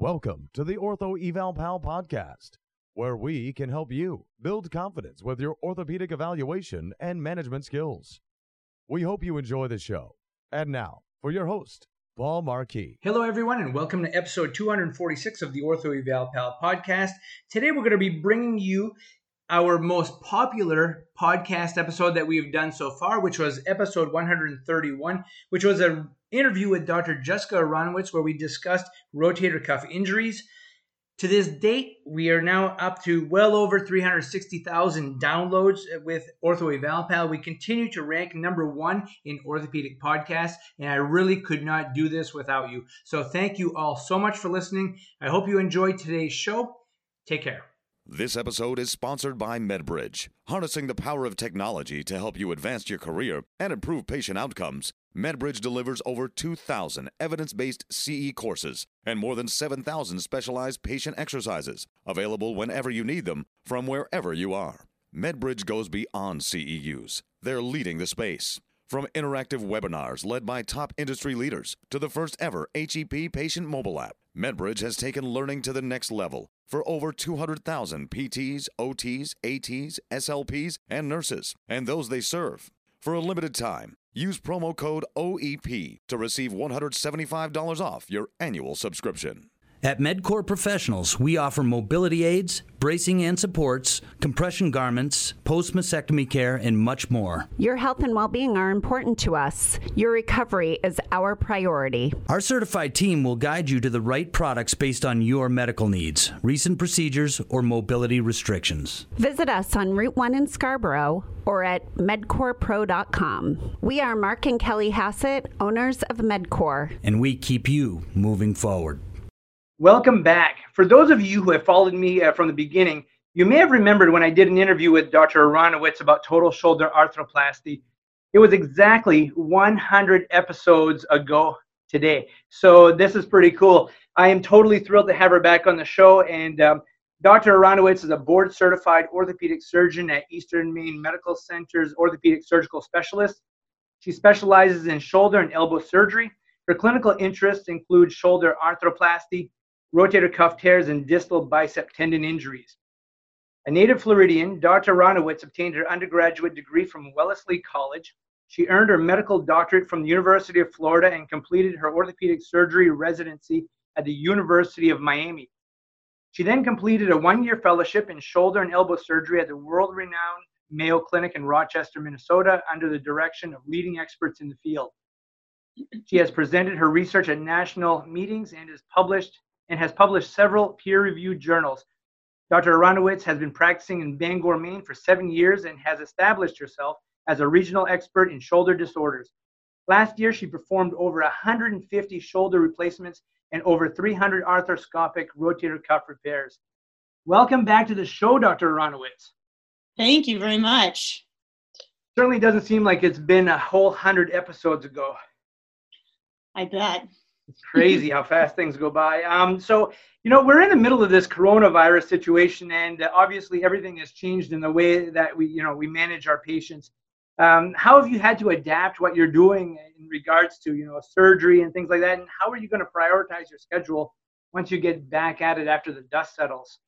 Welcome to the Ortho Eval Pal podcast, where we can help you build confidence with your orthopedic evaluation and management skills. We hope you enjoy the show. And now, for your host, Paul Marquis. Hello, everyone, and welcome to episode 246 of the Ortho Eval Pal podcast. Today, we're going to be bringing you our most popular podcast episode that we've done so far, which was episode 131, which was an interview with Dr. Jessica Aronowitz, where we discussed rotator cuff injuries. To this date, we are now up to well over 360,000 downloads with Ortho Eval Pal. We continue to rank number one in orthopedic podcasts, and I really could not do this without you. So thank you all so much for listening. I hope you enjoyed today's show. Take care. This episode is sponsored by MedBridge. Harnessing the power of technology to help you advance your career and improve patient outcomes, MedBridge delivers over 2,000 evidence based CE courses and more than 7,000 specialized patient exercises, available whenever you need them from wherever you are. MedBridge goes beyond CEUs, they're leading the space. From interactive webinars led by top industry leaders to the first ever HEP patient mobile app, MedBridge has taken learning to the next level for over 200,000 PTs, OTs, ATs, SLPs, and nurses, and those they serve. For a limited time, use promo code OEP to receive $175 off your annual subscription. At MedCore Professionals, we offer mobility aids, bracing and supports, compression garments, post mastectomy care, and much more. Your health and well being are important to us. Your recovery is our priority. Our certified team will guide you to the right products based on your medical needs, recent procedures, or mobility restrictions. Visit us on Route 1 in Scarborough or at medcorepro.com. We are Mark and Kelly Hassett, owners of MedCore, and we keep you moving forward. Welcome back. For those of you who have followed me uh, from the beginning, you may have remembered when I did an interview with Dr. Aronowitz about total shoulder arthroplasty. It was exactly 100 episodes ago today. So this is pretty cool. I am totally thrilled to have her back on the show. And um, Dr. Aronowitz is a board certified orthopedic surgeon at Eastern Maine Medical Center's orthopedic surgical specialist. She specializes in shoulder and elbow surgery. Her clinical interests include shoulder arthroplasty, rotator cuff tears, and distal bicep tendon injuries. A native Floridian, Dr. Aronowitz obtained her undergraduate degree from Wellesley College. She earned her medical doctorate from the University of Florida and completed her orthopedic surgery residency at the University of Miami. She then completed a one year fellowship in shoulder and elbow surgery at the world renowned Mayo Clinic in Rochester, Minnesota, under the direction of leading experts in the field. She has presented her research at national meetings and is published and has published several peer-reviewed journals. Dr. Aronowitz has been practicing in Bangor, Maine for seven years and has established herself as a regional expert in shoulder disorders. Last year, she performed over 150 shoulder replacements and over 300 arthroscopic rotator cuff repairs. Welcome back to the show, Dr. Aronowitz. Thank you very much. Certainly doesn't seem like it's been a whole hundred episodes ago. I bet. It's crazy how fast things go by. Um, so, you know, we're in the middle of this coronavirus situation, and uh, obviously everything has changed in the way that we, you know, we manage our patients. Um, how have you had to adapt what you're doing in regards to, you know, surgery and things like that? And how are you going to prioritize your schedule once you get back at it after the dust settles?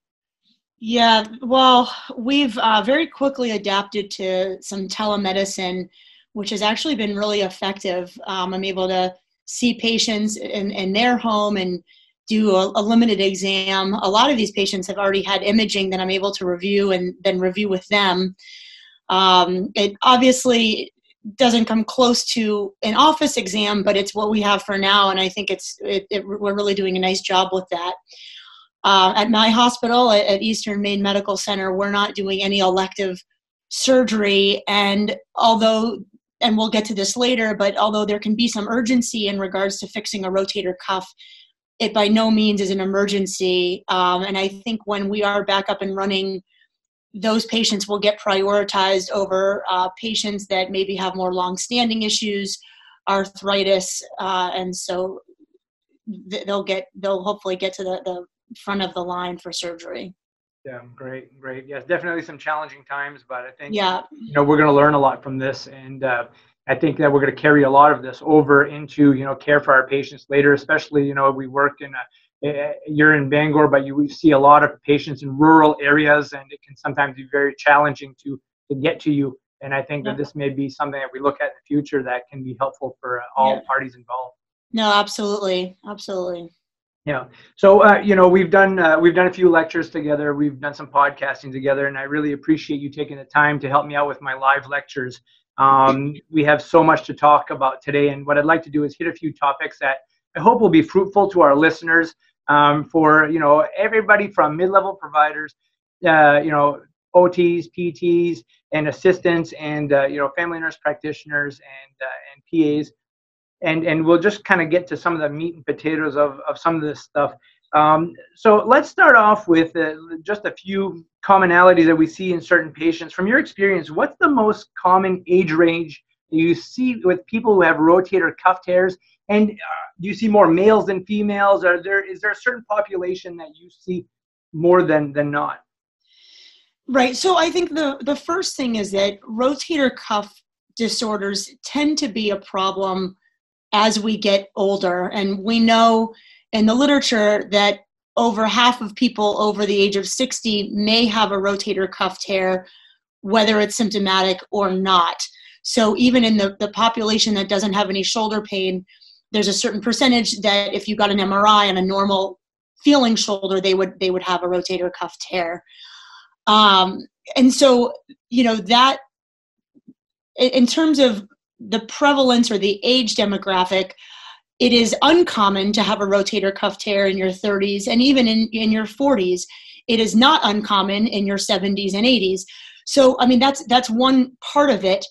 Yeah, well, we've uh, very quickly adapted to some telemedicine, which has actually been really effective. Um, I'm able to see patients in, in their home and do a, a, limited exam. A lot of these patients have already had imaging that I'm able to review and then review with them. Um, it obviously doesn't come close to an office exam, but it's what we have for now, and I think it's it, it, we're really doing a nice job with that. Uh, at my hospital at, at Eastern Maine Medical Center, we're not doing any elective surgery, and although and we'll get to this later, but although there can be some urgency in regards to fixing a rotator cuff, it by no means is an emergency. Um, and I think when we are back up and running, those patients will get prioritized over uh, patients that maybe have more long-standing issues, arthritis, uh, and so they'll get they'll hopefully get to the, the front of the line for surgery. Yeah, great, great. Yes, definitely some challenging times, but I think yeah, you know we're going to learn a lot from this, and uh, I think that we're going to carry a lot of this over into you know care for our patients later, especially you know we work in a you're in Bangor, but you see a lot of patients in rural areas, and it can sometimes be very challenging to to get to you. And I think that this may be something that we look at in the future that can be helpful for uh, all yeah. parties involved. No, absolutely, absolutely. Yeah. So uh, you know we've done uh, we've done a few lectures together. We've done some podcasting together, and I really appreciate you taking the time to help me out with my live lectures. Um, we have so much to talk about today, and what I'd like to do is hit a few topics that I hope will be fruitful to our listeners um, for you know everybody from mid-level providers, uh, you know OTs, PTs, and assistants, and uh, you know family nurse practitioners and uh, and PAs, and and we'll just kind of get to some of the meat and potatoes of of some of this stuff. Um, so let's start off with uh, just a few commonalities that we see in certain patients. From your experience, what's the most common age range you see with people who have rotator cuff tears? And uh, do you see more males than females? Are there is there a certain population that you see more than than not? Right. So I think the the first thing is that rotator cuff disorders tend to be a problem as we get older, and we know in the literature that over half of people over the age of 60 may have a rotator cuff tear, whether it's symptomatic or not. So even in the, the population that doesn't have any shoulder pain, there's a certain percentage that if you got an MRI on a normal feeling shoulder, they would they would have a rotator cuff tear. Um, and so, you know that in terms of the prevalence or the age demographic, it is uncommon to have a rotator cuff tear in your 30s and even in, in your 40s. It is not uncommon in your 70s and 80s. So, I mean, that's that's one part of it.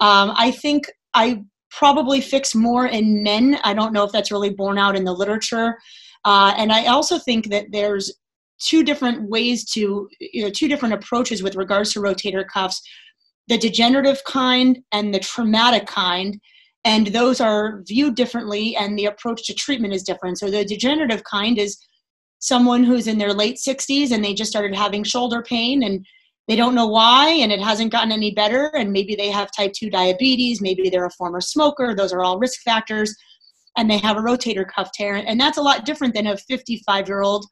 Um, I think I probably fix more in men. I don't know if that's really borne out in the literature. Uh, and I also think that there's two different ways to, you know, two different approaches with regards to rotator cuffs the degenerative kind and the traumatic kind. And those are viewed differently, and the approach to treatment is different. So, the degenerative kind is someone who's in their late 60s and they just started having shoulder pain and they don't know why and it hasn't gotten any better and maybe they have type 2 diabetes maybe they're a former smoker those are all risk factors and they have a rotator cuff tear and that's a lot different than a 55 year old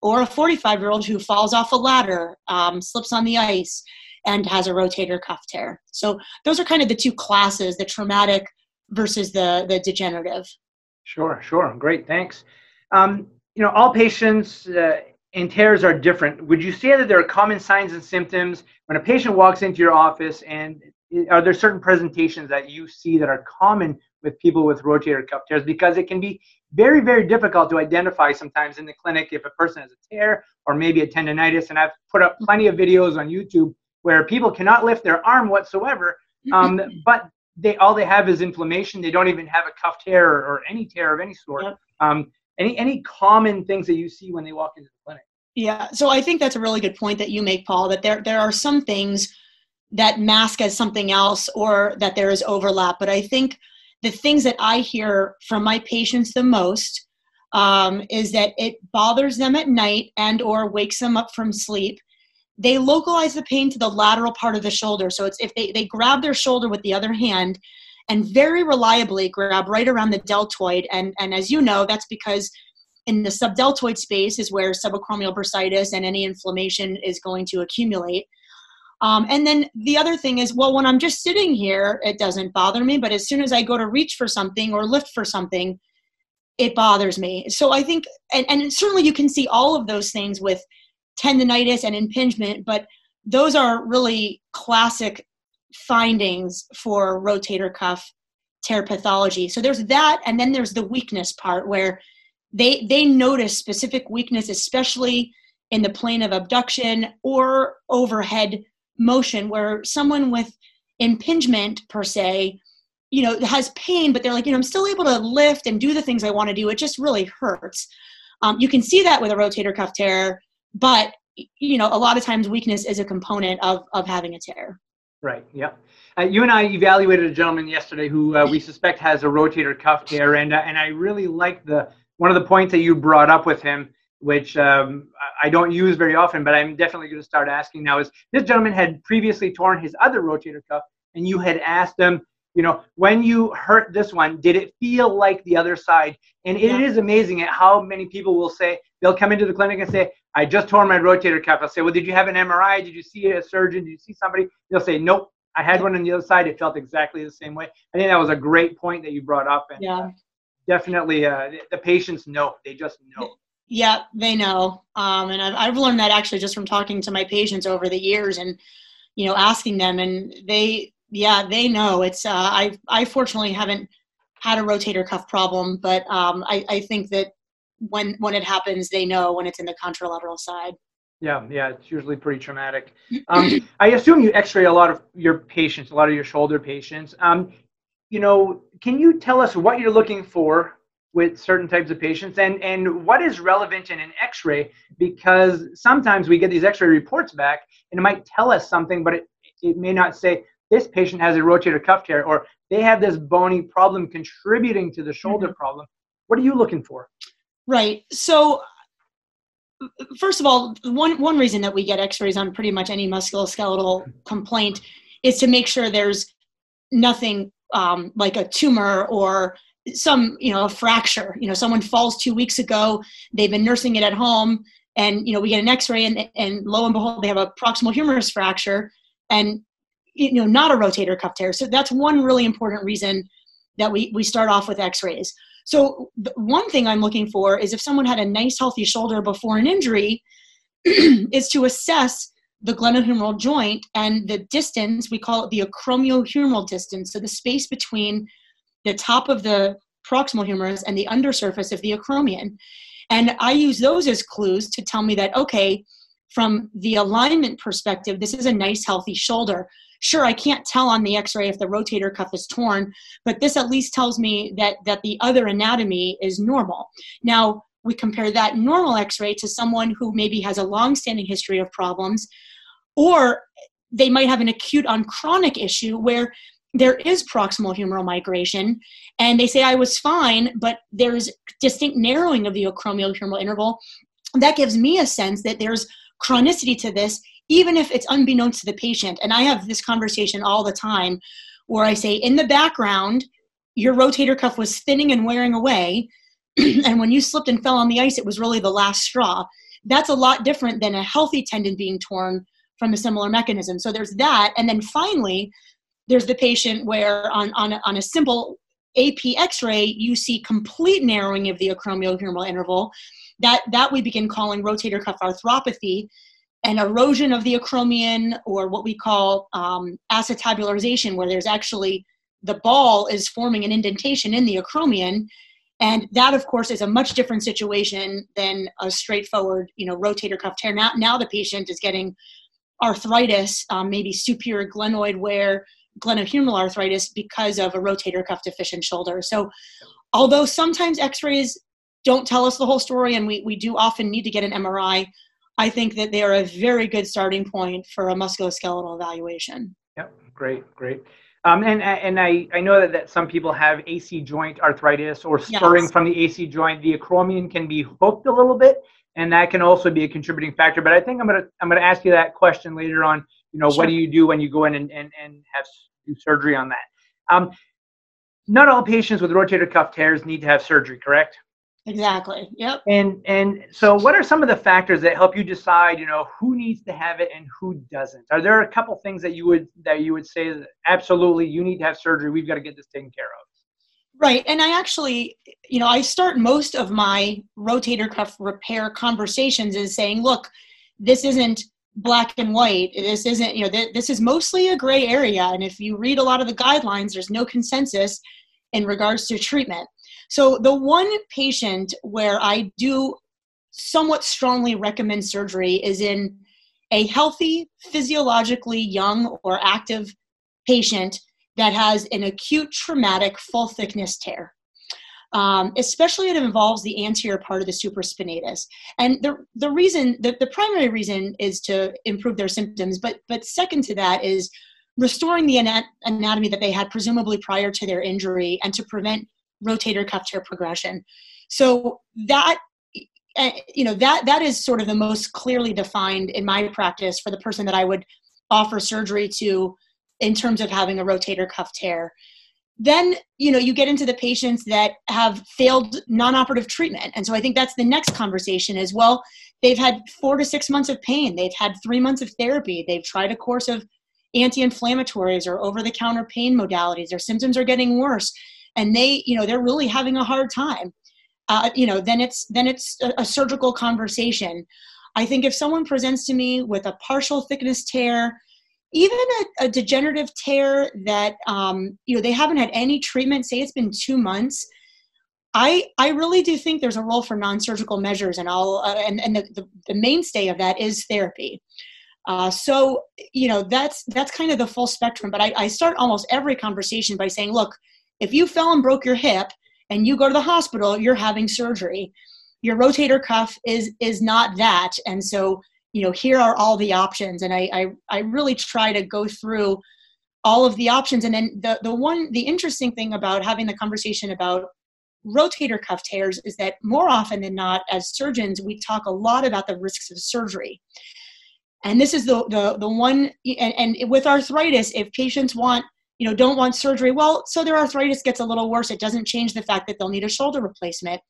or a 45 year old who falls off a ladder um, slips on the ice and has a rotator cuff tear so those are kind of the two classes the traumatic versus the the degenerative sure sure great thanks um, you know all patients uh, and tears are different. Would you say that there are common signs and symptoms when a patient walks into your office, and are there certain presentations that you see that are common with people with rotator cuff tears? Because it can be very, very difficult to identify sometimes in the clinic if a person has a tear or maybe a tendonitis. And I've put up plenty of videos on YouTube where people cannot lift their arm whatsoever, um, but they all they have is inflammation. They don't even have a cuff tear or, or any tear of any sort. Um, any any common things that you see when they walk into the clinic? Yeah, so I think that's a really good point that you make, Paul. That there there are some things that mask as something else, or that there is overlap. But I think the things that I hear from my patients the most um, is that it bothers them at night and or wakes them up from sleep. They localize the pain to the lateral part of the shoulder. So it's if they, they grab their shoulder with the other hand and very reliably grab right around the deltoid. And, and as you know, that's because in the subdeltoid space is where subacromial bursitis and any inflammation is going to accumulate. Um, and then the other thing is, well, when I'm just sitting here, it doesn't bother me. But as soon as I go to reach for something or lift for something, it bothers me. So I think, and, and certainly you can see all of those things with tendonitis and impingement, but those are really classic findings for rotator cuff tear pathology. So there's that, and then there's the weakness part where they they notice specific weakness, especially in the plane of abduction or overhead motion, where someone with impingement per se, you know, has pain, but they're like, you know, I'm still able to lift and do the things I want to do. It just really hurts. Um, you can see that with a rotator cuff tear, but you know, a lot of times weakness is a component of of having a tear. Right. Yeah. Uh, you and I evaluated a gentleman yesterday who uh, we suspect has a rotator cuff tear, and uh, and I really like the one of the points that you brought up with him, which um, I don't use very often, but I'm definitely going to start asking now, is this gentleman had previously torn his other rotator cuff, and you had asked him, you know, when you hurt this one, did it feel like the other side? And it Yeah. is amazing at how many people will say, they'll come into the clinic and say, I just tore my rotator cuff. I'll say, well, did you have an MRI? Did you see a surgeon? Did you see somebody? They'll say, nope. I had one on the other side. It felt exactly the same way. I think that was a great point that you brought up. And Yeah. definitely, uh, the- patients know. They just know. Yeah, they know. Um, and I've, I've learned that actually just from talking to my patients over the years and, you know, asking them and they, yeah, they know it's, uh, I, I fortunately haven't had a rotator cuff problem, but, um, I, I think that when, when it happens, they know when it's in the contralateral side. Yeah, yeah, it's usually pretty traumatic. Um, I assume you X-ray a lot of your patients, a lot of your shoulder patients. Um, you know, can you tell us what you're looking for with certain types of patients, and and what is relevant in an X-ray? Because sometimes we get these X-ray reports back, and it might tell us something, but it it may not say this patient has a rotator cuff tear or they have this bony problem contributing to the shoulder problem. What are you looking for? Right. So, first of all, one one reason that we get X-rays on pretty much any musculoskeletal complaint is to make sure there's nothing um, like a tumor or some you know a fracture. You know, someone falls two weeks ago, they've been nursing it at home, and you know we get an X-ray, and and lo and behold, they have a proximal humerus fracture, and you know not a rotator cuff tear. So that's one really important reason that we we start off with X-rays. So one thing I'm looking for is if someone had a nice healthy shoulder before an injury, is to assess the glenohumeral joint and the distance. We call it the acromiohumeral distance, so the space between the top of the proximal humerus and the undersurface of the acromion. And I use those as clues to tell me that okay, from the alignment perspective, this is a nice healthy shoulder. Sure, I can't tell on the X-ray if the rotator cuff is torn, but this at least tells me that that the other anatomy is normal now we compare that normal x-ray to someone who maybe has a long-standing history of problems or they might have an acute on chronic issue where there is proximal humeral migration and they say i was fine but there's distinct narrowing of the acromiohumeral interval that gives me a sense that there's chronicity to this even if it's unbeknownst to the patient and i have this conversation all the time where I say, in the background, your rotator cuff was thinning and wearing away. and when you slipped and fell on the ice, it was really the last straw. That's a lot different than a healthy tendon being torn from a similar mechanism. So there's that. And then finally, there's the patient where on, on, a, on a simple AP x ray, you see complete narrowing of the acromiohumeral interval. That, that we begin calling rotator cuff arthropathy and erosion of the acromion or what we call um, acetabularization where there's actually the ball is forming an indentation in the acromion. And that of course is a much different situation than a straightforward you know rotator cuff tear. Now, now the patient is getting arthritis um, maybe superior glenoid wear glenohumeral arthritis because of a rotator cuff deficient shoulder. So although sometimes x-rays don't tell us the whole story and we, we do often need to get an mri I think that they are a very good starting point for a musculoskeletal evaluation. Yep, great, great. Um, and and I, I know that, that some people have AC joint arthritis or spurring Yes. from the AC joint. The acromion can be hooked a little bit, and that can also be a contributing factor. But I think I'm gonna I'm gonna ask you that question later on. You know, Sure. what do you do when you go in and, and, and have do surgery on that? Um, not all patients with rotator cuff tears need to have surgery, correct? Exactly. Yep. And and so, what are some of the factors that help you decide, you know, who needs to have it and who doesn't? Are there a couple things that you would that you would say that absolutely you need to have surgery? We've got to get this taken care of. Right. And I actually, you know, I start most of my rotator cuff repair conversations is saying, look, this isn't black and white. This isn't, you know, th- this is mostly a gray area. And if you read a lot of the guidelines, there's no consensus in regards to treatment. So the one patient where I do somewhat strongly recommend surgery is in a healthy, physiologically young or active patient that has an acute traumatic full thickness tear. Um, especially it involves the anterior part of the supraspinatus. And the, the reason, the, the primary reason is to improve their symptoms, but, but second to that is restoring the ana- anatomy that they had presumably prior to their injury and to prevent rotator cuff tear progression. So that uh, you know that that is sort of the most clearly defined in my practice for the person that I would offer surgery to in terms of having a rotator cuff tear. then you know you get into the patients that have failed non-operative treatment. And so i think that's the next conversation as well they've had four to six months of pain. They've had three months of therapy. They've tried a course of anti-inflammatories or over-the-counter pain modalities. Their symptoms are getting worse and they you know they're really having a hard time. Uh, you know then it's then it's a, a surgical conversation. I think if someone presents to me with a partial thickness tear even a, a degenerative tear that um, you know they haven't had any treatment say it's been two months i i really do think there's a role for non-surgical measures and all uh, and, and the, the, the, mainstay of that is therapy. Uh, so you know that's that's kind of the full spectrum but I, I start almost every conversation by saying look if you fell and broke your hip and you go to the hospital you're having surgery. Your rotator cuff is is not that. And so you know here are all the options. And I, I i really try to go through all of the options. And then the the one the interesting thing about having the conversation about rotator cuff tears is that more often than not as surgeons we talk a lot about the risks of surgery. And this is the the, the one and, and with arthritis if patients want you know don't want surgery well so their arthritis gets a little worse it doesn't change the fact that they'll need a shoulder replacement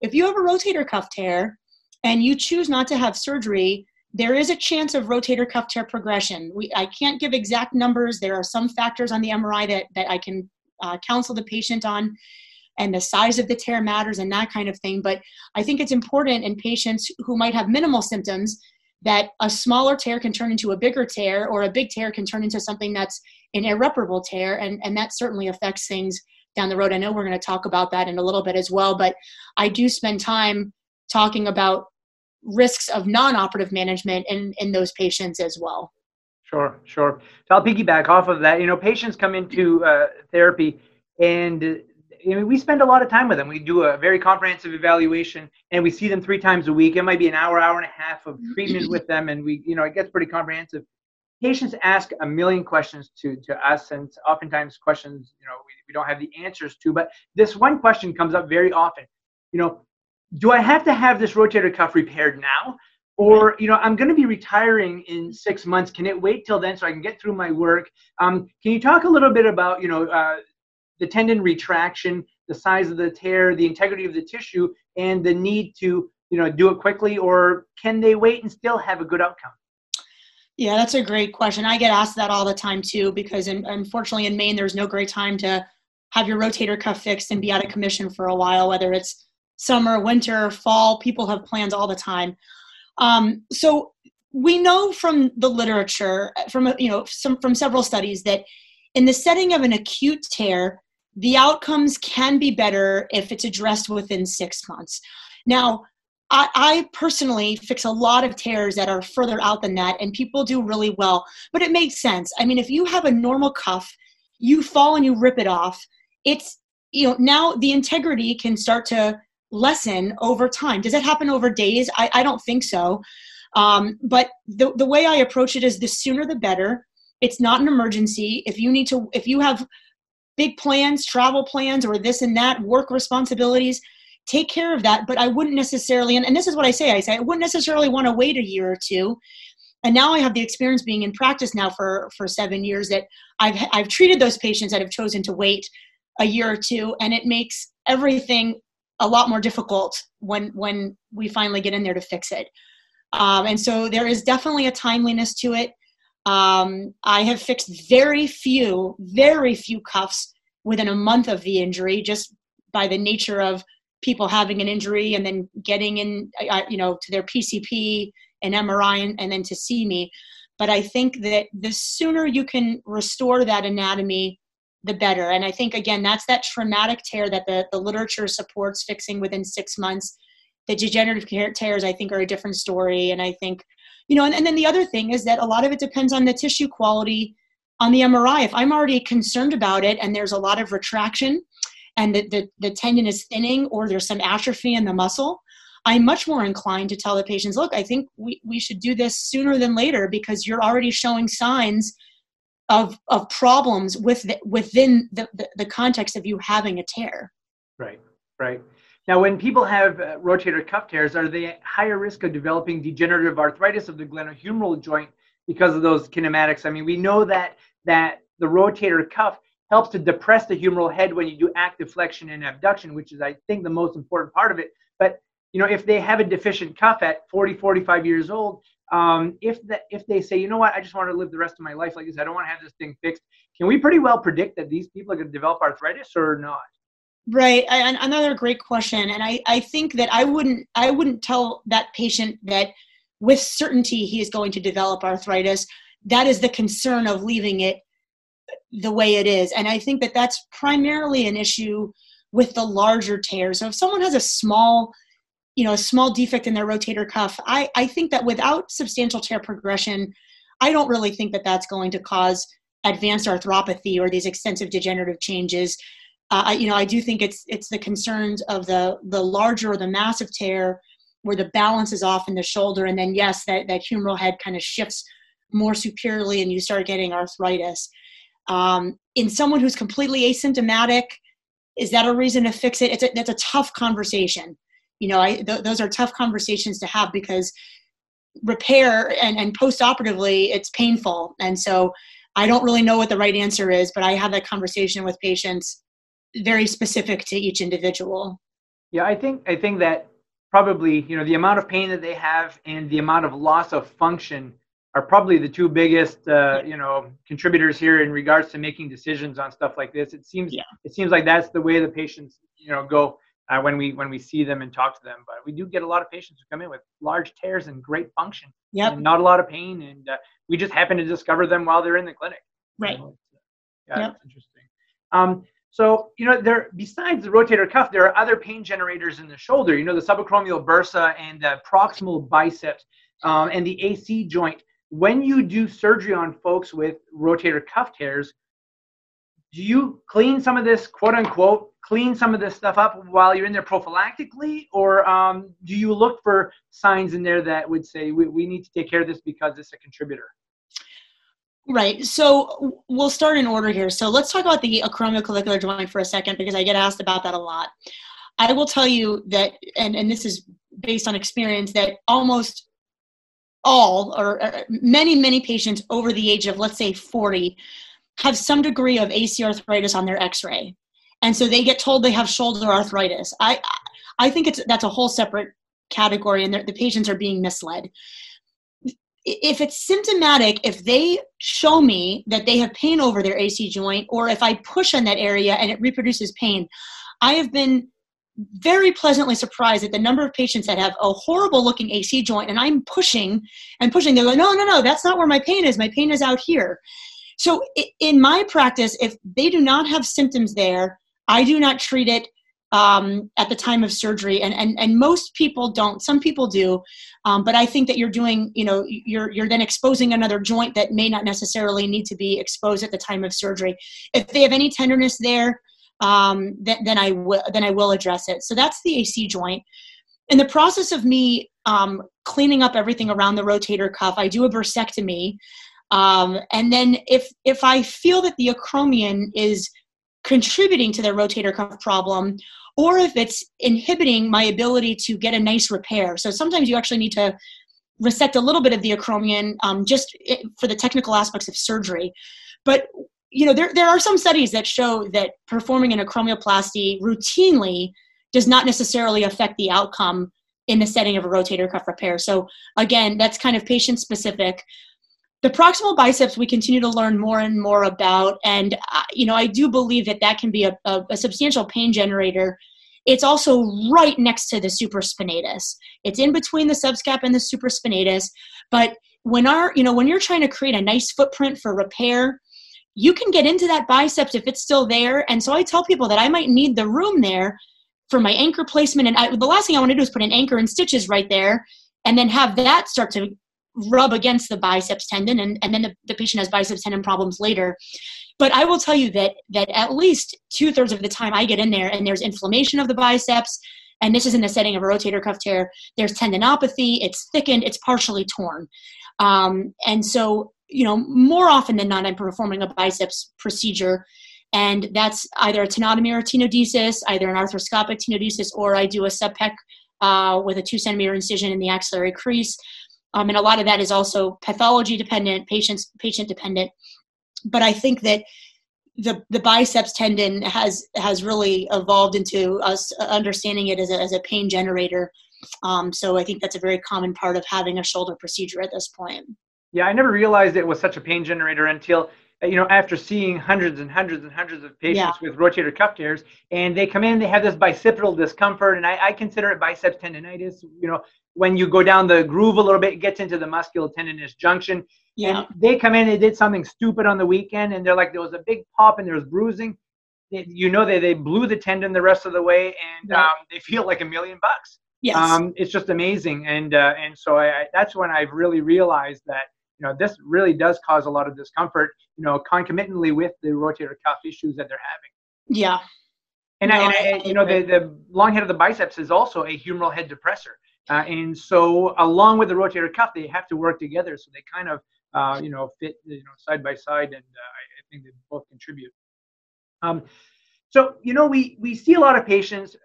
if you have a rotator cuff tear and you choose not to have surgery there is a chance of rotator cuff tear progression. We, I can't give exact numbers. There are some factors on the MRI that, that I can uh, counsel the patient on, and the size of the tear matters and that kind of thing. But I think it's important in patients who might have minimal symptoms that a smaller tear can turn into a bigger tear, or a big tear can turn into something that's an irreparable tear, and, and that certainly affects things down the road. I know we're going to talk about that in a little bit as well, but I do spend time talking about risks of non-operative management in, in those patients as well. Sure, sure. So I'll piggyback off of that. You know, patients come into uh, therapy and you know, we spend a lot of time with them. We do a very comprehensive evaluation and we see them three times a week. It might be an hour, hour and a half of treatment with them. And we, you know, it gets pretty comprehensive. Patients ask a million questions to, to us and oftentimes questions, you know, we, we don't have the answers to, but this one question comes up very often. You know, do I have to have this rotator cuff repaired now? Or, you know, I'm going to be retiring in six months. Can it wait till then so I can get through my work? Um, can you talk a little bit about, you know, uh, the tendon retraction, the size of the tear, the integrity of the tissue, and the need to, you know, do it quickly? Or can they wait and still have a good outcome? Yeah, that's a great question. I get asked that all the time too, because in, unfortunately in Maine, there's no great time to have your rotator cuff fixed and be out of commission for a while, whether it's summer, winter, fall. People have plans all the time. Um, so we know from the literature, from you know, some, from several studies that in the setting of an acute tear, the outcomes can be better if it's addressed within six months. Now, I, I, personally fix a lot of tears that are further out than that, and people do really well. But it makes sense. I mean, if you have a normal cuff, you fall and you rip it off. It's you know now the integrity can start to lessen over time. Does that happen over days? I, I don't think so. Um, but the, the way I approach it is the sooner the better. It's not an emergency. If you need to, if you have big plans, travel plans, or this and that, work responsibilities, take care of that. But I wouldn't necessarily, and, and this is what I say I say, I wouldn't necessarily want to wait a year or two. And now I have the experience being in practice now for, for seven years that I've, I've treated those patients that have chosen to wait a year or two, and it makes everything a lot more difficult when when we finally get in there to fix it. Um, and so there is definitely a timeliness to it. Um, I have fixed very few, very few cuffs within a month of the injury, just by the nature of people having an injury and then getting in, you know, to their PCP and MRI and, and then to see me. But I think that the sooner you can restore that anatomy, the better. And I think, again, that's that traumatic tear that the, the literature supports fixing within six months. The degenerative tears, I think, are a different story. And I think, you know, and, and then the other thing is that a lot of it depends on the tissue quality on the MRI. If I'm already concerned about it and there's a lot of retraction and the, the, the tendon is thinning or there's some atrophy in the muscle, I'm much more inclined to tell the patients, look, I think we, we should do this sooner than later because you're already showing signs of of problems with the, within the, the, the context of you having a tear. Right, right. Now, when people have uh, rotator cuff tears, are they at higher risk of developing degenerative arthritis of the glenohumeral joint because of those kinematics? I mean, we know that that the rotator cuff helps to depress the humeral head when you do active flexion and abduction, which is, I think, the most important part of it. But you know, if they have a deficient cuff at 40, 45 years old, um, if the, if they say, you know what, I just want to live the rest of my life like this, I don't want to have this thing fixed. Can we pretty well predict that these people are going to develop arthritis or not? Right. And another great question. And I, I think that I wouldn't I wouldn't tell that patient that with certainty he is going to develop arthritis. That is the concern of leaving it the way it is. And I think that that's primarily an issue with the larger tear. So if someone has a small, you know, a small defect in their rotator cuff, I, I think that without substantial tear progression, I don't really think that that's going to cause advanced arthropathy or these extensive degenerative changes. Uh, I, you know, I do think it's it's the concerns of the the larger or the massive tear where the balance is off in the shoulder, and then yes, that that humeral head kind of shifts more superiorly, and you start getting arthritis. Um, in someone who's completely asymptomatic, is that a reason to fix it? It's a, that's a tough conversation. You know, I, th- those are tough conversations to have because repair and, and post-operatively it's painful. And so I don't really know what the right answer is, but I have that conversation with patients very specific to each individual. Yeah, I think I think that probably, you know, the amount of pain that they have and the amount of loss of function are probably the two biggest uh, you know contributors here in regards to making decisions on stuff like this. It seems yeah. it seems like that's the way the patients you know go uh, when we when we see them and talk to them. But we do get a lot of patients who come in with large tears and great function, yep. and not a lot of pain, and uh, we just happen to discover them while they're in the clinic. Right. Know, yeah, yep. that's interesting. Um, so, you know, there besides the rotator cuff, there are other pain generators in the shoulder. You know, the subacromial bursa and the proximal biceps um, and the AC joint when you do surgery on folks with rotator cuff tears, do you clean some of this quote unquote clean some of this stuff up while you're in there prophylactically? Or um, do you look for signs in there that would say we, we need to take care of this because it's a contributor right. So we'll start in order here. So let's talk about the acromioclavicular joint for a second because i get asked about that a lot. I will tell you that and, and this is based on experience that almost all or uh, many, many patients over the age of, let's say, 40 have some degree of AC arthritis on their x ray. And so they get told they have shoulder arthritis. I, I think it's, that's a whole separate category, and the patients are being misled. If it's symptomatic, if they show me that they have pain over their AC joint, or if I push on that area and it reproduces pain, I have been very pleasantly surprised at the number of patients that have a horrible looking AC joint and I'm pushing and pushing. They're go, no, no, no, that's not where my pain is. My pain is out here. So in my practice, if they do not have symptoms there, I do not treat it um, at the time of surgery. And, and, and most people don't. Some people do. Um, but I think that you're doing, you know, you're, you're then exposing another joint that may not necessarily need to be exposed at the time of surgery. If they have any tenderness there, um, then, then I will then I will address it. So that's the AC joint. In the process of me um, cleaning up everything around the rotator cuff, I do a bursectomy, um, and then if if I feel that the acromion is contributing to the rotator cuff problem, or if it's inhibiting my ability to get a nice repair. So sometimes you actually need to resect a little bit of the acromion um, just for the technical aspects of surgery. But you know, there, there are some studies that show that performing an acromioplasty routinely does not necessarily affect the outcome in the setting of a rotator cuff repair. So again, that's kind of patient specific. The proximal biceps we continue to learn more and more about, and uh, you know I do believe that that can be a, a, a substantial pain generator. It's also right next to the supraspinatus. It's in between the subscap and the supraspinatus. But when our you know when you're trying to create a nice footprint for repair, you can get into that biceps if it's still there. And so I tell people that I might need the room there for my anchor placement. And I, the last thing I want to do is put an anchor and stitches right there and then have that start to rub against the biceps tendon. And, and then the, the patient has biceps tendon problems later. But I will tell you that, that at least two thirds of the time I get in there and there's inflammation of the biceps. And this is in the setting of a rotator cuff tear. There's tendinopathy, it's thickened, it's partially torn. Um, and so you know, more often than not, I'm performing a biceps procedure, and that's either a tenotomy or tenodesis, either an arthroscopic tenodesis, or I do a subpec uh, with a two centimeter incision in the axillary crease. Um, and a lot of that is also pathology dependent, patients patient dependent. But I think that the the biceps tendon has has really evolved into us understanding it as a, as a pain generator. Um, so I think that's a very common part of having a shoulder procedure at this point. Yeah, I never realized it was such a pain generator until uh, you know after seeing hundreds and hundreds and hundreds of patients yeah. with rotator cuff tears, and they come in, they have this bicipital discomfort, and I, I consider it biceps tendonitis. You know, when you go down the groove a little bit, it gets into the musculotendinous junction. Yeah. And they come in, they did something stupid on the weekend, and they're like, there was a big pop and there was bruising. you know, they, they blew the tendon the rest of the way, and right. um, they feel like a million bucks. Yes. Um, it's just amazing. And, uh, and so I, I, that's when I've really realized that, you know, this really does cause a lot of discomfort, you know, concomitantly with the rotator cuff issues that they're having. Yeah. And, no, I, and I, you know, the, the long head of the biceps is also a humeral head depressor. Uh, and so along with the rotator cuff, they have to work together. So they kind of, uh, you know, fit, you know, side by side. And uh, I think they both contribute. Um, so, you know, we, we see a lot of patients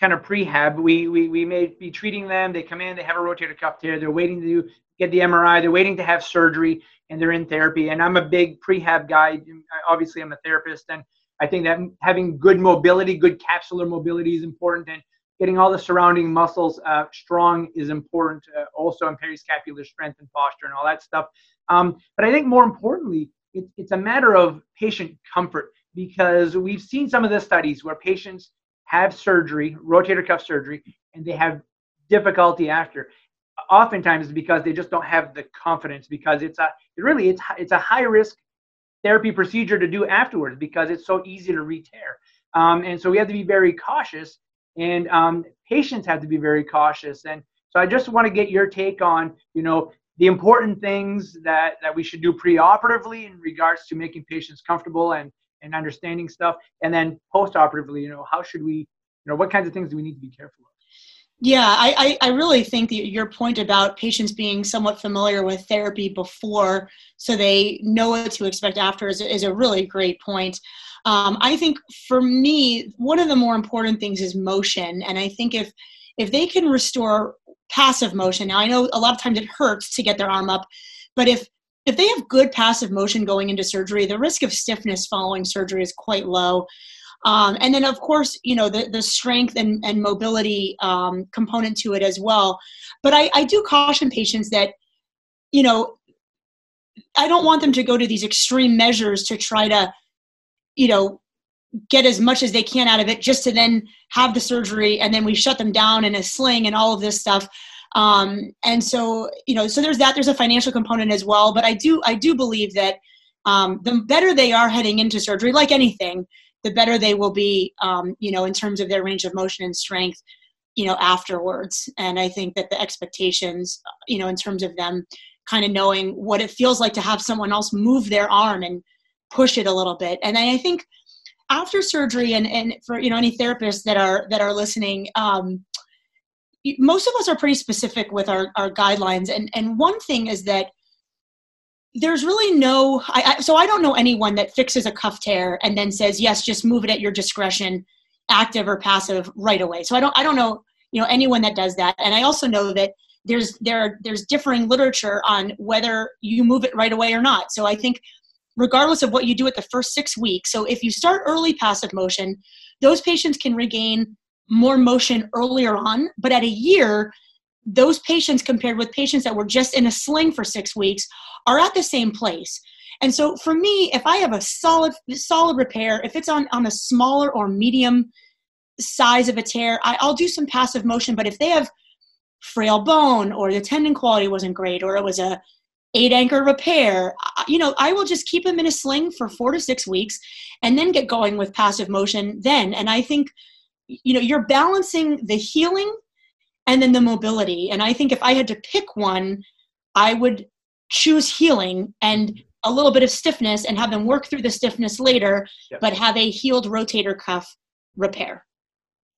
kind of prehab. We, we, we may be treating them. They come in, they have a rotator cuff tear. They're waiting to get the MRI. They're waiting to have surgery and they're in therapy. And I'm a big prehab guy. Obviously, I'm a therapist. And I think that having good mobility, good capsular mobility is important. And getting all the surrounding muscles uh, strong is important uh, also in periscapular strength and posture and all that stuff. Um, but I think more importantly, it, it's a matter of patient comfort because we've seen some of the studies where patients have surgery, rotator cuff surgery, and they have difficulty after. Oftentimes because they just don't have the confidence because it's a it really it's it's a high risk therapy procedure to do afterwards because it's so easy to re-tear. Um, and so we have to be very cautious, and um, patients have to be very cautious. And so I just want to get your take on you know the important things that that we should do preoperatively in regards to making patients comfortable and and understanding stuff and then post-operatively you know how should we you know what kinds of things do we need to be careful of? Yeah i i, really think your point about patients being somewhat familiar with therapy before so they know what to expect after is, is a really great point. Um, i think for me one of the more important things is motion and i think if if they can restore passive motion now i know a lot of times it hurts to get their arm up but if if they have good passive motion going into surgery, the risk of stiffness following surgery is quite low. Um, and then, of course, you know, the, the strength and, and mobility um, component to it as well. But I, I do caution patients that, you know, I don't want them to go to these extreme measures to try to, you know, get as much as they can out of it just to then have the surgery and then we shut them down in a sling and all of this stuff um, and so you know so there's that there's a financial component as well but i do i do believe that um, the better they are heading into surgery like anything the better they will be um, you know in terms of their range of motion and strength you know afterwards. And i think that the expectations you know in terms of them kind of knowing what it feels like to have someone else move their arm and push it a little bit. And i think after surgery and, and for you know any therapists that are that are listening um, most of us are pretty specific with our, our guidelines. And and one thing is that there's really no I, I, so i don't know anyone that fixes a cuff tear and then says yes just move it at your discretion active or passive right away. So i don't i don't know you know anyone that does that. And i also know that there's there there's differing literature on whether you move it right away or not. So i think regardless of what you do at the first six weeks so if you start early passive motion those patients can regain more motion earlier on, but at a year, those patients compared with patients that were just in a sling for six weeks are at the same place. And so for me, if I have a solid solid repair, if it's on, on a smaller or medium size of a tear, I, I'll do some passive motion. But if they have frail bone or the tendon quality wasn't great or it was a eight anchor repair, you know, I will just keep them in a sling for four to six weeks and then get going with passive motion then. And I think you know you're balancing the healing and then the mobility and i think if i had to pick one i would choose healing and a little bit of stiffness and have them work through the stiffness later yep. but have a healed rotator cuff repair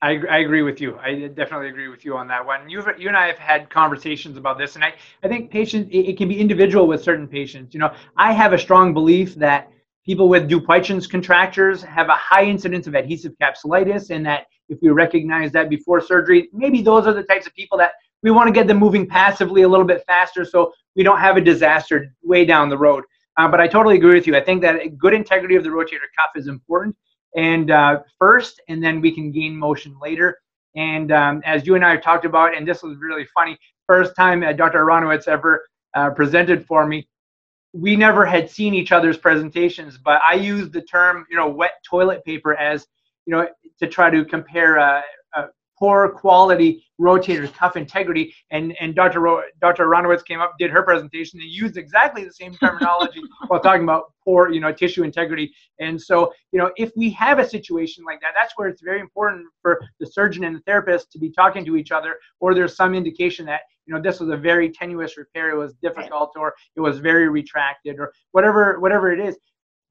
I, I agree with you. I definitely agree with you on that one. You've, you and I have had conversations about this, and I, I think patients it, it can be individual with certain patients. You know, I have a strong belief that people with Dupuytren's contractures have a high incidence of adhesive capsulitis, and that if we recognize that before surgery, maybe those are the types of people that we want to get them moving passively a little bit faster so we don't have a disaster way down the road. Uh, but I totally agree with you. I think that good integrity of the rotator cuff is important, and uh, first, and then we can gain motion later. And um, as you and I have talked about, and this was really funny, first time uh, Dr. Aronowitz ever uh, presented for me, we never had seen each other's presentations, but I used the term, you know, wet toilet paper as, you know, to try to compare uh, poor quality rotator cuff integrity. And, and Dr. Ro- Dr. Aronowitz came up, did her presentation, and used exactly the same terminology while talking about poor, you know, tissue integrity. And so, you know, if we have a situation like that, that's where it's very important for the surgeon and the therapist to be talking to each other, or there's some indication that, you know, this was a very tenuous repair, it was difficult, or it was very retracted, or whatever, whatever it is.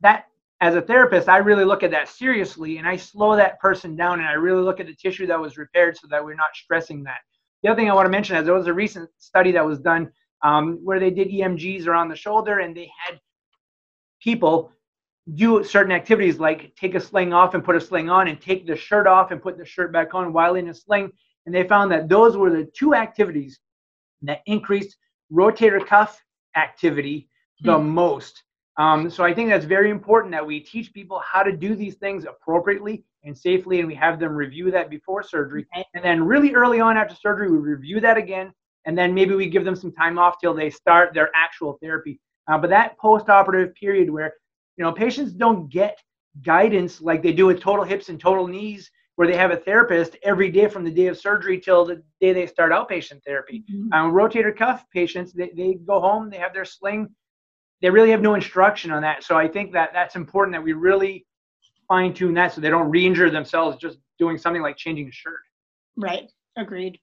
That as a therapist, I really look at that seriously and I slow that person down and I really look at the tissue that was repaired so that we're not stressing that. The other thing I want to mention is there was a recent study that was done um, where they did EMGs around the shoulder and they had people do certain activities like take a sling off and put a sling on and take the shirt off and put the shirt back on while in a sling. And they found that those were the two activities that increased rotator cuff activity the hmm. most. Um, so I think that's very important that we teach people how to do these things appropriately and safely, and we have them review that before surgery. And then really early on after surgery, we review that again, and then maybe we give them some time off till they start their actual therapy. Uh, but that post-operative period where you know patients don't get guidance like they do with total hips and total knees where they have a therapist every day from the day of surgery till the day they start outpatient therapy. Mm-hmm. Um, rotator cuff patients, they, they go home, they have their sling, they really have no instruction on that. So I think that that's important that we really fine tune that so they don't re-injure themselves just doing something like changing a shirt. Right. Agreed.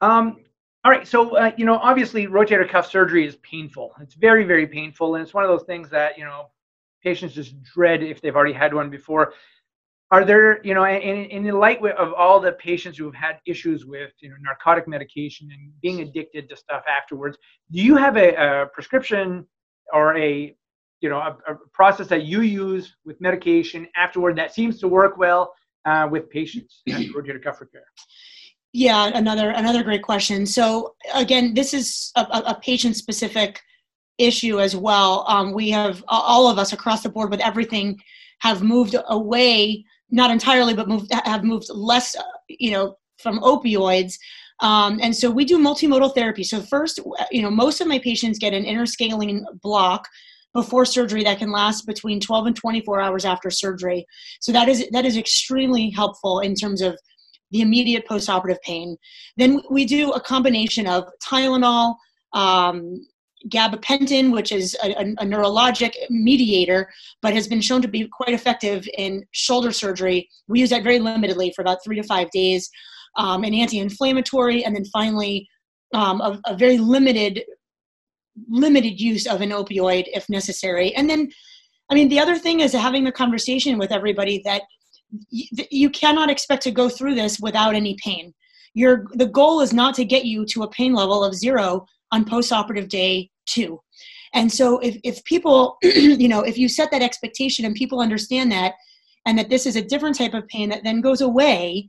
Um, all right. So, uh, you know, obviously rotator cuff surgery is painful. It's very, very painful. And it's one of those things that, you know, patients just dread if they've already had one before are there you know in, in the light of all the patients who have had issues with you know narcotic medication and being addicted to stuff afterwards do you have a, a prescription or a you know a, a, process that you use with medication afterward that seems to work well uh, with patients rotator cuff repair yeah another another great question. So again this is a, a patient specific issue as well. Um, we have all of us across the board with everything have moved away not entirely, but moved, have moved less, you know, from opioids. Um, and so we do multimodal therapy. So first, you know, most of my patients get an interscalene block before surgery that can last between 12 and 24 hours after surgery. So that is that is extremely helpful in terms of the immediate postoperative pain. Then we do a combination of Tylenol, um, gabapentin, which is a, a, a, neurologic mediator, but has been shown to be quite effective in shoulder surgery. We use that very limitedly for about three to five days, um, an anti-inflammatory, and then finally um, a, a, very limited limited use of an opioid if necessary. And then, I mean, the other thing is having a conversation with everybody that y- you cannot expect to go through this without any pain. Your the goal is not to get you to a pain level of zero on postoperative day two. And so if, if people, you know, if you set that expectation and people understand that, and that this is a different type of pain that then goes away,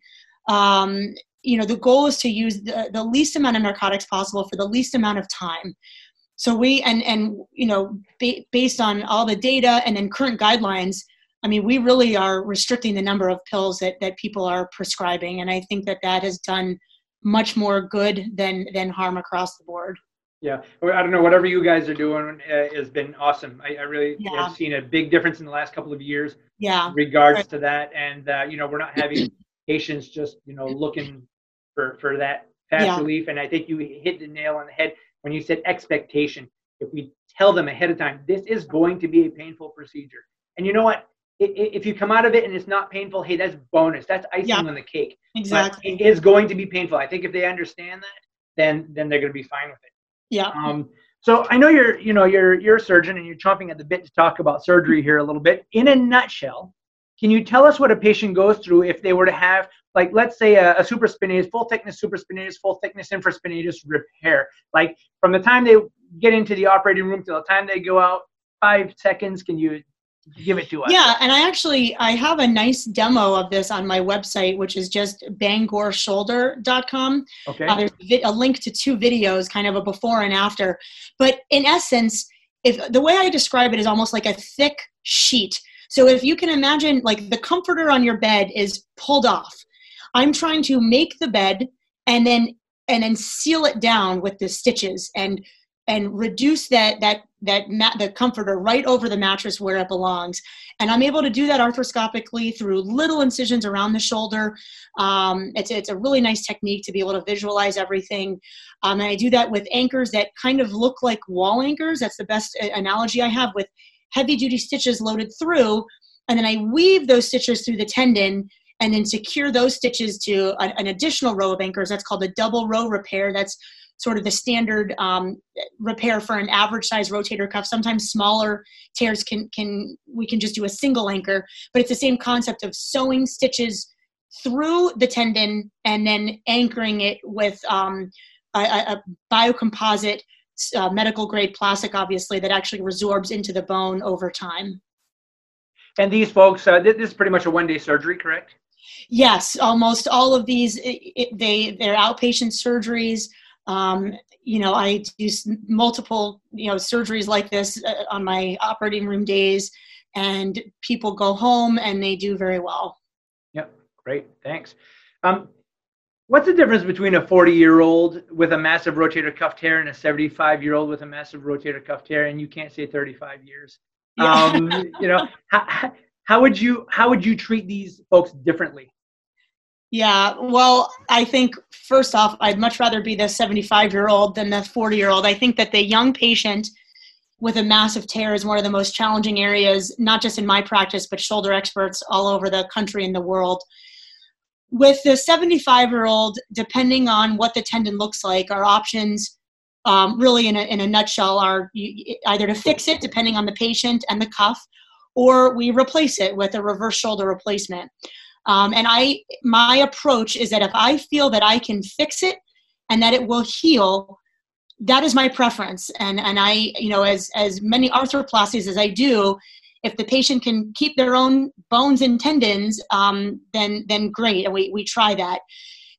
um, you know, the goal is to use the, the least amount of narcotics possible for the least amount of time. So we, and, and you know, ba- based on all the data and then current guidelines, I mean, we really are restricting the number of pills that, that people are prescribing. And I think that that has done much more good than, than harm across the board. Yeah, I don't know. Whatever you guys are doing uh, has been awesome. I, I really yeah. have seen a big difference in the last couple of years. Yeah. regards right. to that, and uh, you know, we're not having patients just you know looking for for that fast yeah. relief. And I think you hit the nail on the head when you said expectation. If we tell them ahead of time, this is going to be a painful procedure, and you know what? If you come out of it and it's not painful, hey, that's bonus. That's icing yeah. on the cake. Exactly. But it is going to be painful. I think if they understand that, then then they're going to be fine with it. Yeah. Um, so I know you're, you know, you're you're a surgeon and you're chomping at the bit to talk about surgery here a little bit. In a nutshell, can you tell us what a patient goes through if they were to have, like, let's say a, a supraspinatus, full thickness supraspinatus, full thickness infraspinatus repair? Like from the time they get into the operating room to the time they go out, five seconds. Can you give it to us. Yeah, and I actually I have a nice demo of this on my website, which is just bangorshoulder.com. Okay. Uh, there's a link to two videos, kind of a before and after. But in essence, if the way I describe it is almost like a thick sheet. So if you can imagine like the comforter on your bed is pulled off. I'm trying to make the bed and then and then seal it down with the stitches and and reduce that that that the comforter right over the mattress where it belongs. And I'm able to do that arthroscopically through little incisions around the shoulder. Um, it's, it's a really nice technique to be able to visualize everything. Um, and I do that with anchors that kind of look like wall anchors. That's the best uh, analogy I have with heavy duty stitches loaded through. And then I weave those stitches through the tendon and then secure those stitches to an additional row of anchors. That's called a double row repair. That's sort of the standard um, repair for an average size rotator cuff. Sometimes smaller tears can can we can just do a single anchor, but it's the same concept of sewing stitches through the tendon and then anchoring it with um, a, a, biocomposite uh, medical grade plastic, obviously that actually resorbs into the bone over time. And these folks, uh, this is pretty much a one day surgery, correct? Yes, almost all of these it, it, they they're outpatient surgeries. Um, you know, I do multiple, you know, surgeries like this uh, on my operating room days, and people go home and they do very well. Yep, great, thanks. Um, what's the difference between a 40 year old with a massive rotator cuff tear and a 75 year old with a massive rotator cuff tear? And you can't say 35 years. Yeah. Um, you know, how, how would you how would you treat these folks differently? Yeah, well, I think first off, I'd much rather be the 75 year old than the 40 year old. I think that the young patient with a massive tear is one of the most challenging areas, not just in my practice, but shoulder experts all over the country and the world. With the 75 year old, depending on what the tendon looks like, our options um, really, in a, in a nutshell, are either to fix it, depending on the patient and the cuff, or we replace it with a reverse shoulder replacement. Um, and I, my approach is that if I feel that I can fix it and that it will heal, that is my preference. And and I, you know, as as many arthroplasties as I do, if the patient can keep their own bones and tendons, um, then then great, and we we try that.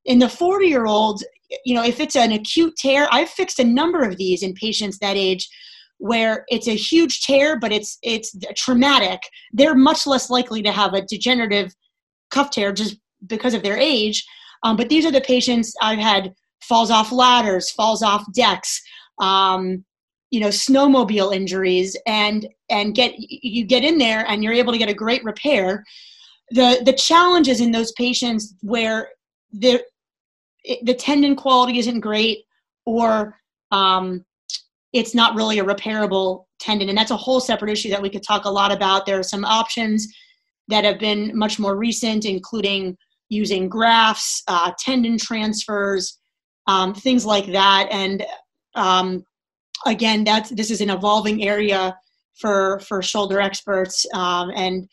In the 40 year old, you know, if it's an acute tear, I've fixed a number of these in patients that age where it's a huge tear but it's it's traumatic they're much less likely to have a degenerative cuff tear just because of their age. Um, but these are the patients I've had falls off ladders, falls off decks, um, you know, snowmobile injuries, and and get you get in there and you're able to get a great repair. The the challenges in those patients where the the tendon quality isn't great or um, it's not really a repairable tendon and that's a whole separate issue that we could talk a lot about there are some options that have been much more recent, including using grafts, uh, tendon transfers, um, things like that. And um, again, that's this is an evolving area for for shoulder experts, um, and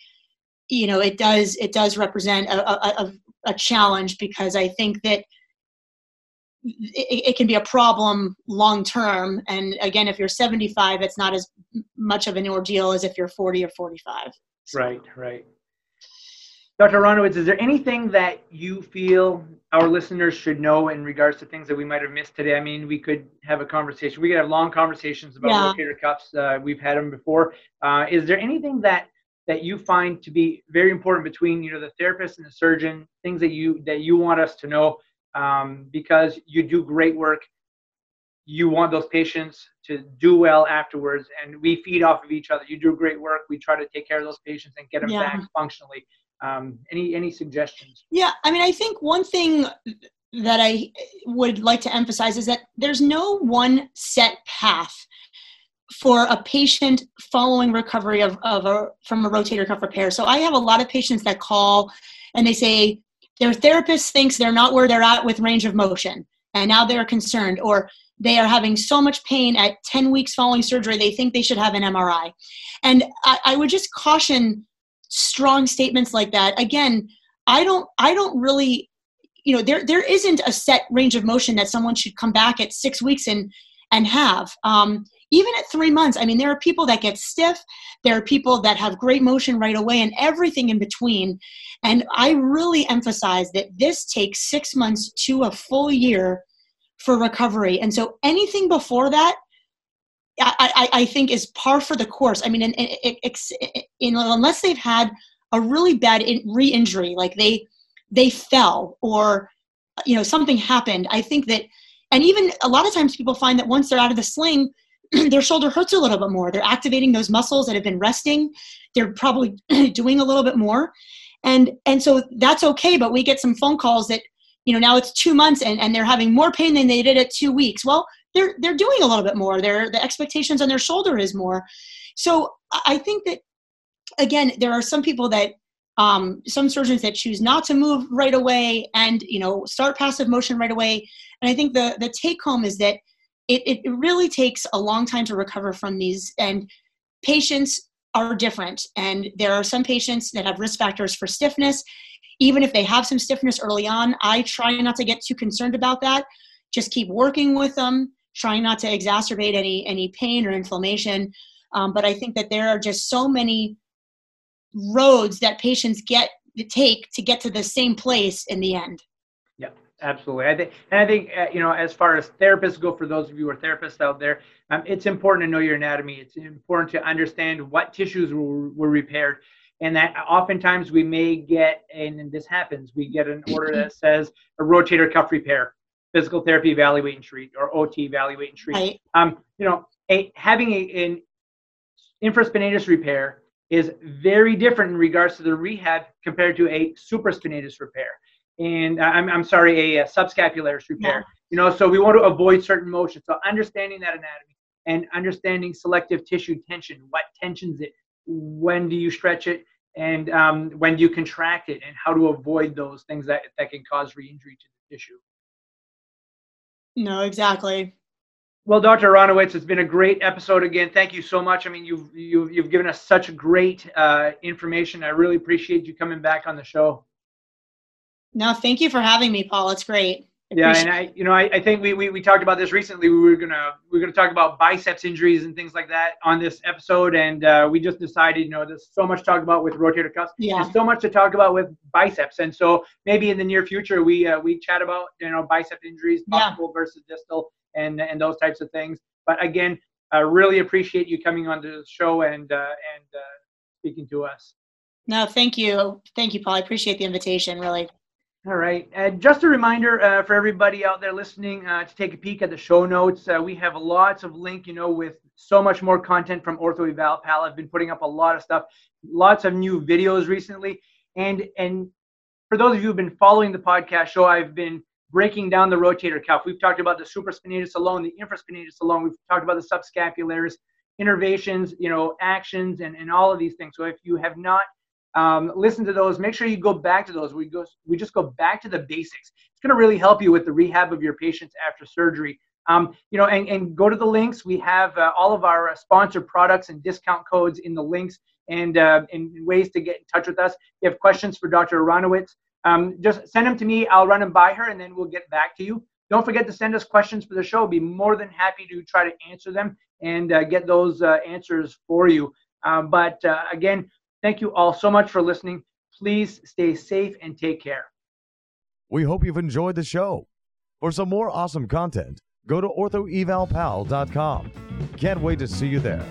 you know it does it does represent a, a, a challenge because I think that it, it, can be a problem long term. And again, if you're 75, it's not as much of an ordeal as if you're 40 or 45. So. Right, right. Dr. Aronowitz, is there anything that you feel our listeners should know in regards to things that we might have missed today? I mean, we could have a conversation. We could have long conversations about yeah. rotator cuffs. Uh, we've had them before. Uh, is there anything that that you find to be very important between you know the therapist and the surgeon? Things that you that you want us to know um, because you do great work. You want those patients to do well afterwards, and we feed off of each other. You do great work. We try to take care of those patients and get them yeah. back functionally. Um, any any suggestions? Yeah, I mean, I think one thing that I would like to emphasize is that there's no one set path for a patient following recovery of, of a, from a rotator cuff repair. So I have a lot of patients that call and they say their therapist thinks they're not where they're at with range of motion and now they're concerned or they are having so much pain at 10 weeks following surgery they think they should have an mri and I, I would just caution strong statements like that. Again i don't i don't really you know there there isn't a set range of motion that someone should come back at six weeks and and have. Um, even at three months i mean there are people that get stiff. There are people that have great motion right away and everything in between. And i really emphasize that this takes six months to a full year for recovery. And so anything before that I, I think is par for the course. I mean, in, in, in, unless they've had a really bad re-injury, like they they fell or you know something happened, I think that, and even a lot of times people find that once they're out of the sling, their shoulder hurts a little bit more. They're activating those muscles that have been resting. They're probably doing a little bit more, and and so that's okay. But we get some phone calls that you know now it's two months and, and they're having more pain than they did at two weeks. Well, they're they're doing a little bit more. Their the expectations on their shoulder is more. So I think that again, there are some people that um, some surgeons that choose not to move right away and you know start passive motion right away. And I think the the take home is that it, it really takes a long time to recover from these and patients are different and there are some patients that have risk factors for stiffness even if they have some stiffness early on i try not to get too concerned about that just keep working with them trying not to exacerbate any any pain or inflammation. Um, but I think that there are just so many roads that patients get to take to get to the same place in the end. Yeah, absolutely. I think, and I think uh, you know, as far as therapists go, for those of you who are therapists out there, um, it's important to know your anatomy. It's important to understand what tissues were, were repaired, and that oftentimes we may get, and this happens, we get an order that says a rotator cuff repair physical therapy evaluate and treat or OT evaluate and treat. Right. Um, you know, a, having a, an infraspinatus repair is very different in regards to the rehab compared to a supraspinatus repair. And uh, I'm, I'm sorry, a, a subscapularis repair. Yeah. You know, so we want to avoid certain motions. So understanding that anatomy and understanding selective tissue tension, what tensions it, when do you stretch it, and um, when do you contract it, and how to avoid those things that, that can cause re-injury to the tissue. No, exactly. Well, Dr. Aronowitz, it's been a great episode again. Thank you so much. I mean, you've you've, you've given us such great uh, information. I really appreciate you coming back on the show. No, thank you for having me, Paul. It's great yeah, and I, you know, I, I think we, we, we talked about this recently. We were gonna we are gonna talk about biceps injuries and things like that on this episode, and uh, we just decided, you know, there's so much to talk about with rotator cuffs. Yeah. There's so much to talk about with biceps, and so maybe in the near future we uh, we chat about you know bicep injuries, possible yeah. versus distal, and and those types of things. But again, I really appreciate you coming on the show and uh, and uh, speaking to us. No, thank you, thank you, Paul. I appreciate the invitation. Really. All right. Uh, just a reminder uh, for everybody out there listening uh, to take a peek at the show notes. Uh, we have lots of link, you know, with so much more content from Ortho Eval Pal. I've been putting up a lot of stuff, lots of new videos recently. And and for those of you who've been following the podcast show, I've been breaking down the rotator cuff. We've talked about the supraspinatus alone, the infraspinatus alone. We've talked about the subscapularis, innervations, you know, actions, and, and all of these things. So if you have not um, listen to those. Make sure you go back to those. We go, we just go back to the basics. It's going to really help you with the rehab of your patients after surgery. Um, you know, and, and go to the links. We have uh, all of our uh, sponsored products and discount codes in the links and, uh, ways to get in touch with us. If you have questions for Dr. Aronowitz, um, just send them to me. I'll run them by her and then we'll get back to you. Don't forget to send us questions for the show. Be more than happy to try to answer them and uh, get those uh, answers for you. Um, but uh, again, Thank you all so much for listening. Please stay safe and take care. We hope you've enjoyed the show. For some more awesome content, go to orthoevalpal.com. Can't wait to see you there.